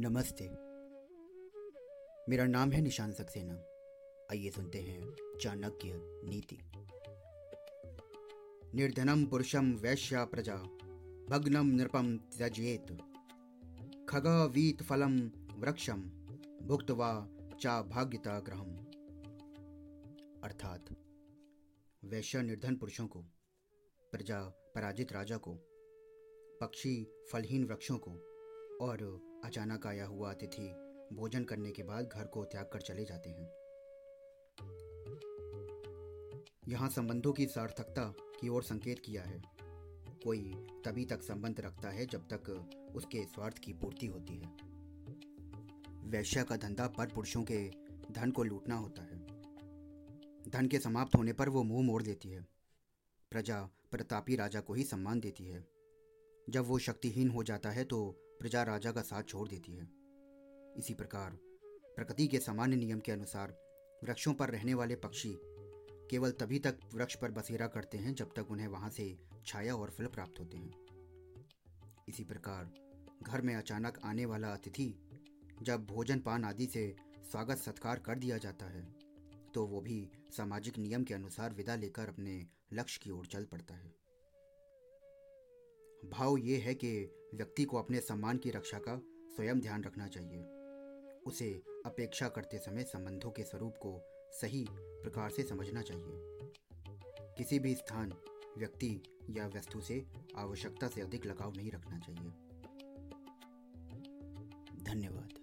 नमस्ते। मेरा नाम है निशान सक्सेना। आइए सुनते हैं चाणक्य नीति। निर्धनम पुरुषम वैश्या प्रजा, भग्नम नृपम त्यजेत। खगा वीत फलम वृक्षम, भुक्तवा चा भाग्यता ग्रहम अर्थात, वैश्य निर्धन पुरुषों को, प्रजा पराजित राजा को, पक्षी फलहीन वृक्षों को और अचानक आया हुआ अतिथि भोजन करने के बाद घर को त्याग कर चले जाते हैं। यहाँ संबंधों की सार्थकता की ओर संकेत किया है। कोई तभी तक संबंध रखता है जब तक उसके स्वार्थ की पूर्ति होती है। वैश्या का धंधा पर पुरुषों के धन को लूटना होता है। धन के समाप्त होने पर वो मुँह मोड़ देती है। प्रजा प्रतापी राजा को ही सम्मान देती है। जब वो शक्तिहीन हो जाता है तो प्रजा राजा का साथ छोड़ देती है। इसी प्रकार, प्रकृति के सामान्य नियम के अनुसार, वृक्षों पर रहने वाले पक्षी केवल तभी तक वृक्ष पर बसेरा करते हैं जब तक उन्हें वहाँ से छाया और फल प्राप्त होते हैं। इसी प्रकार, घर में अचानक आने वाला अतिथि, जब भोजन पान आदि से स्वागत सत्कार कर दिया जाता है तो वो भी सामाजिक नियम के अनुसार विदा लेकर अपने लक्ष्य की ओर चल पड़ता है। भाव ये है कि व्यक्ति को अपने सम्मान की रक्षा का स्वयं ध्यान रखना चाहिए। उसे अपेक्षा करते समय संबंधों के स्वरूप को सही प्रकार से समझना चाहिए। किसी भी स्थान, व्यक्ति या वस्तु से आवश्यकता से अधिक लगाव नहीं रखना चाहिए। धन्यवाद।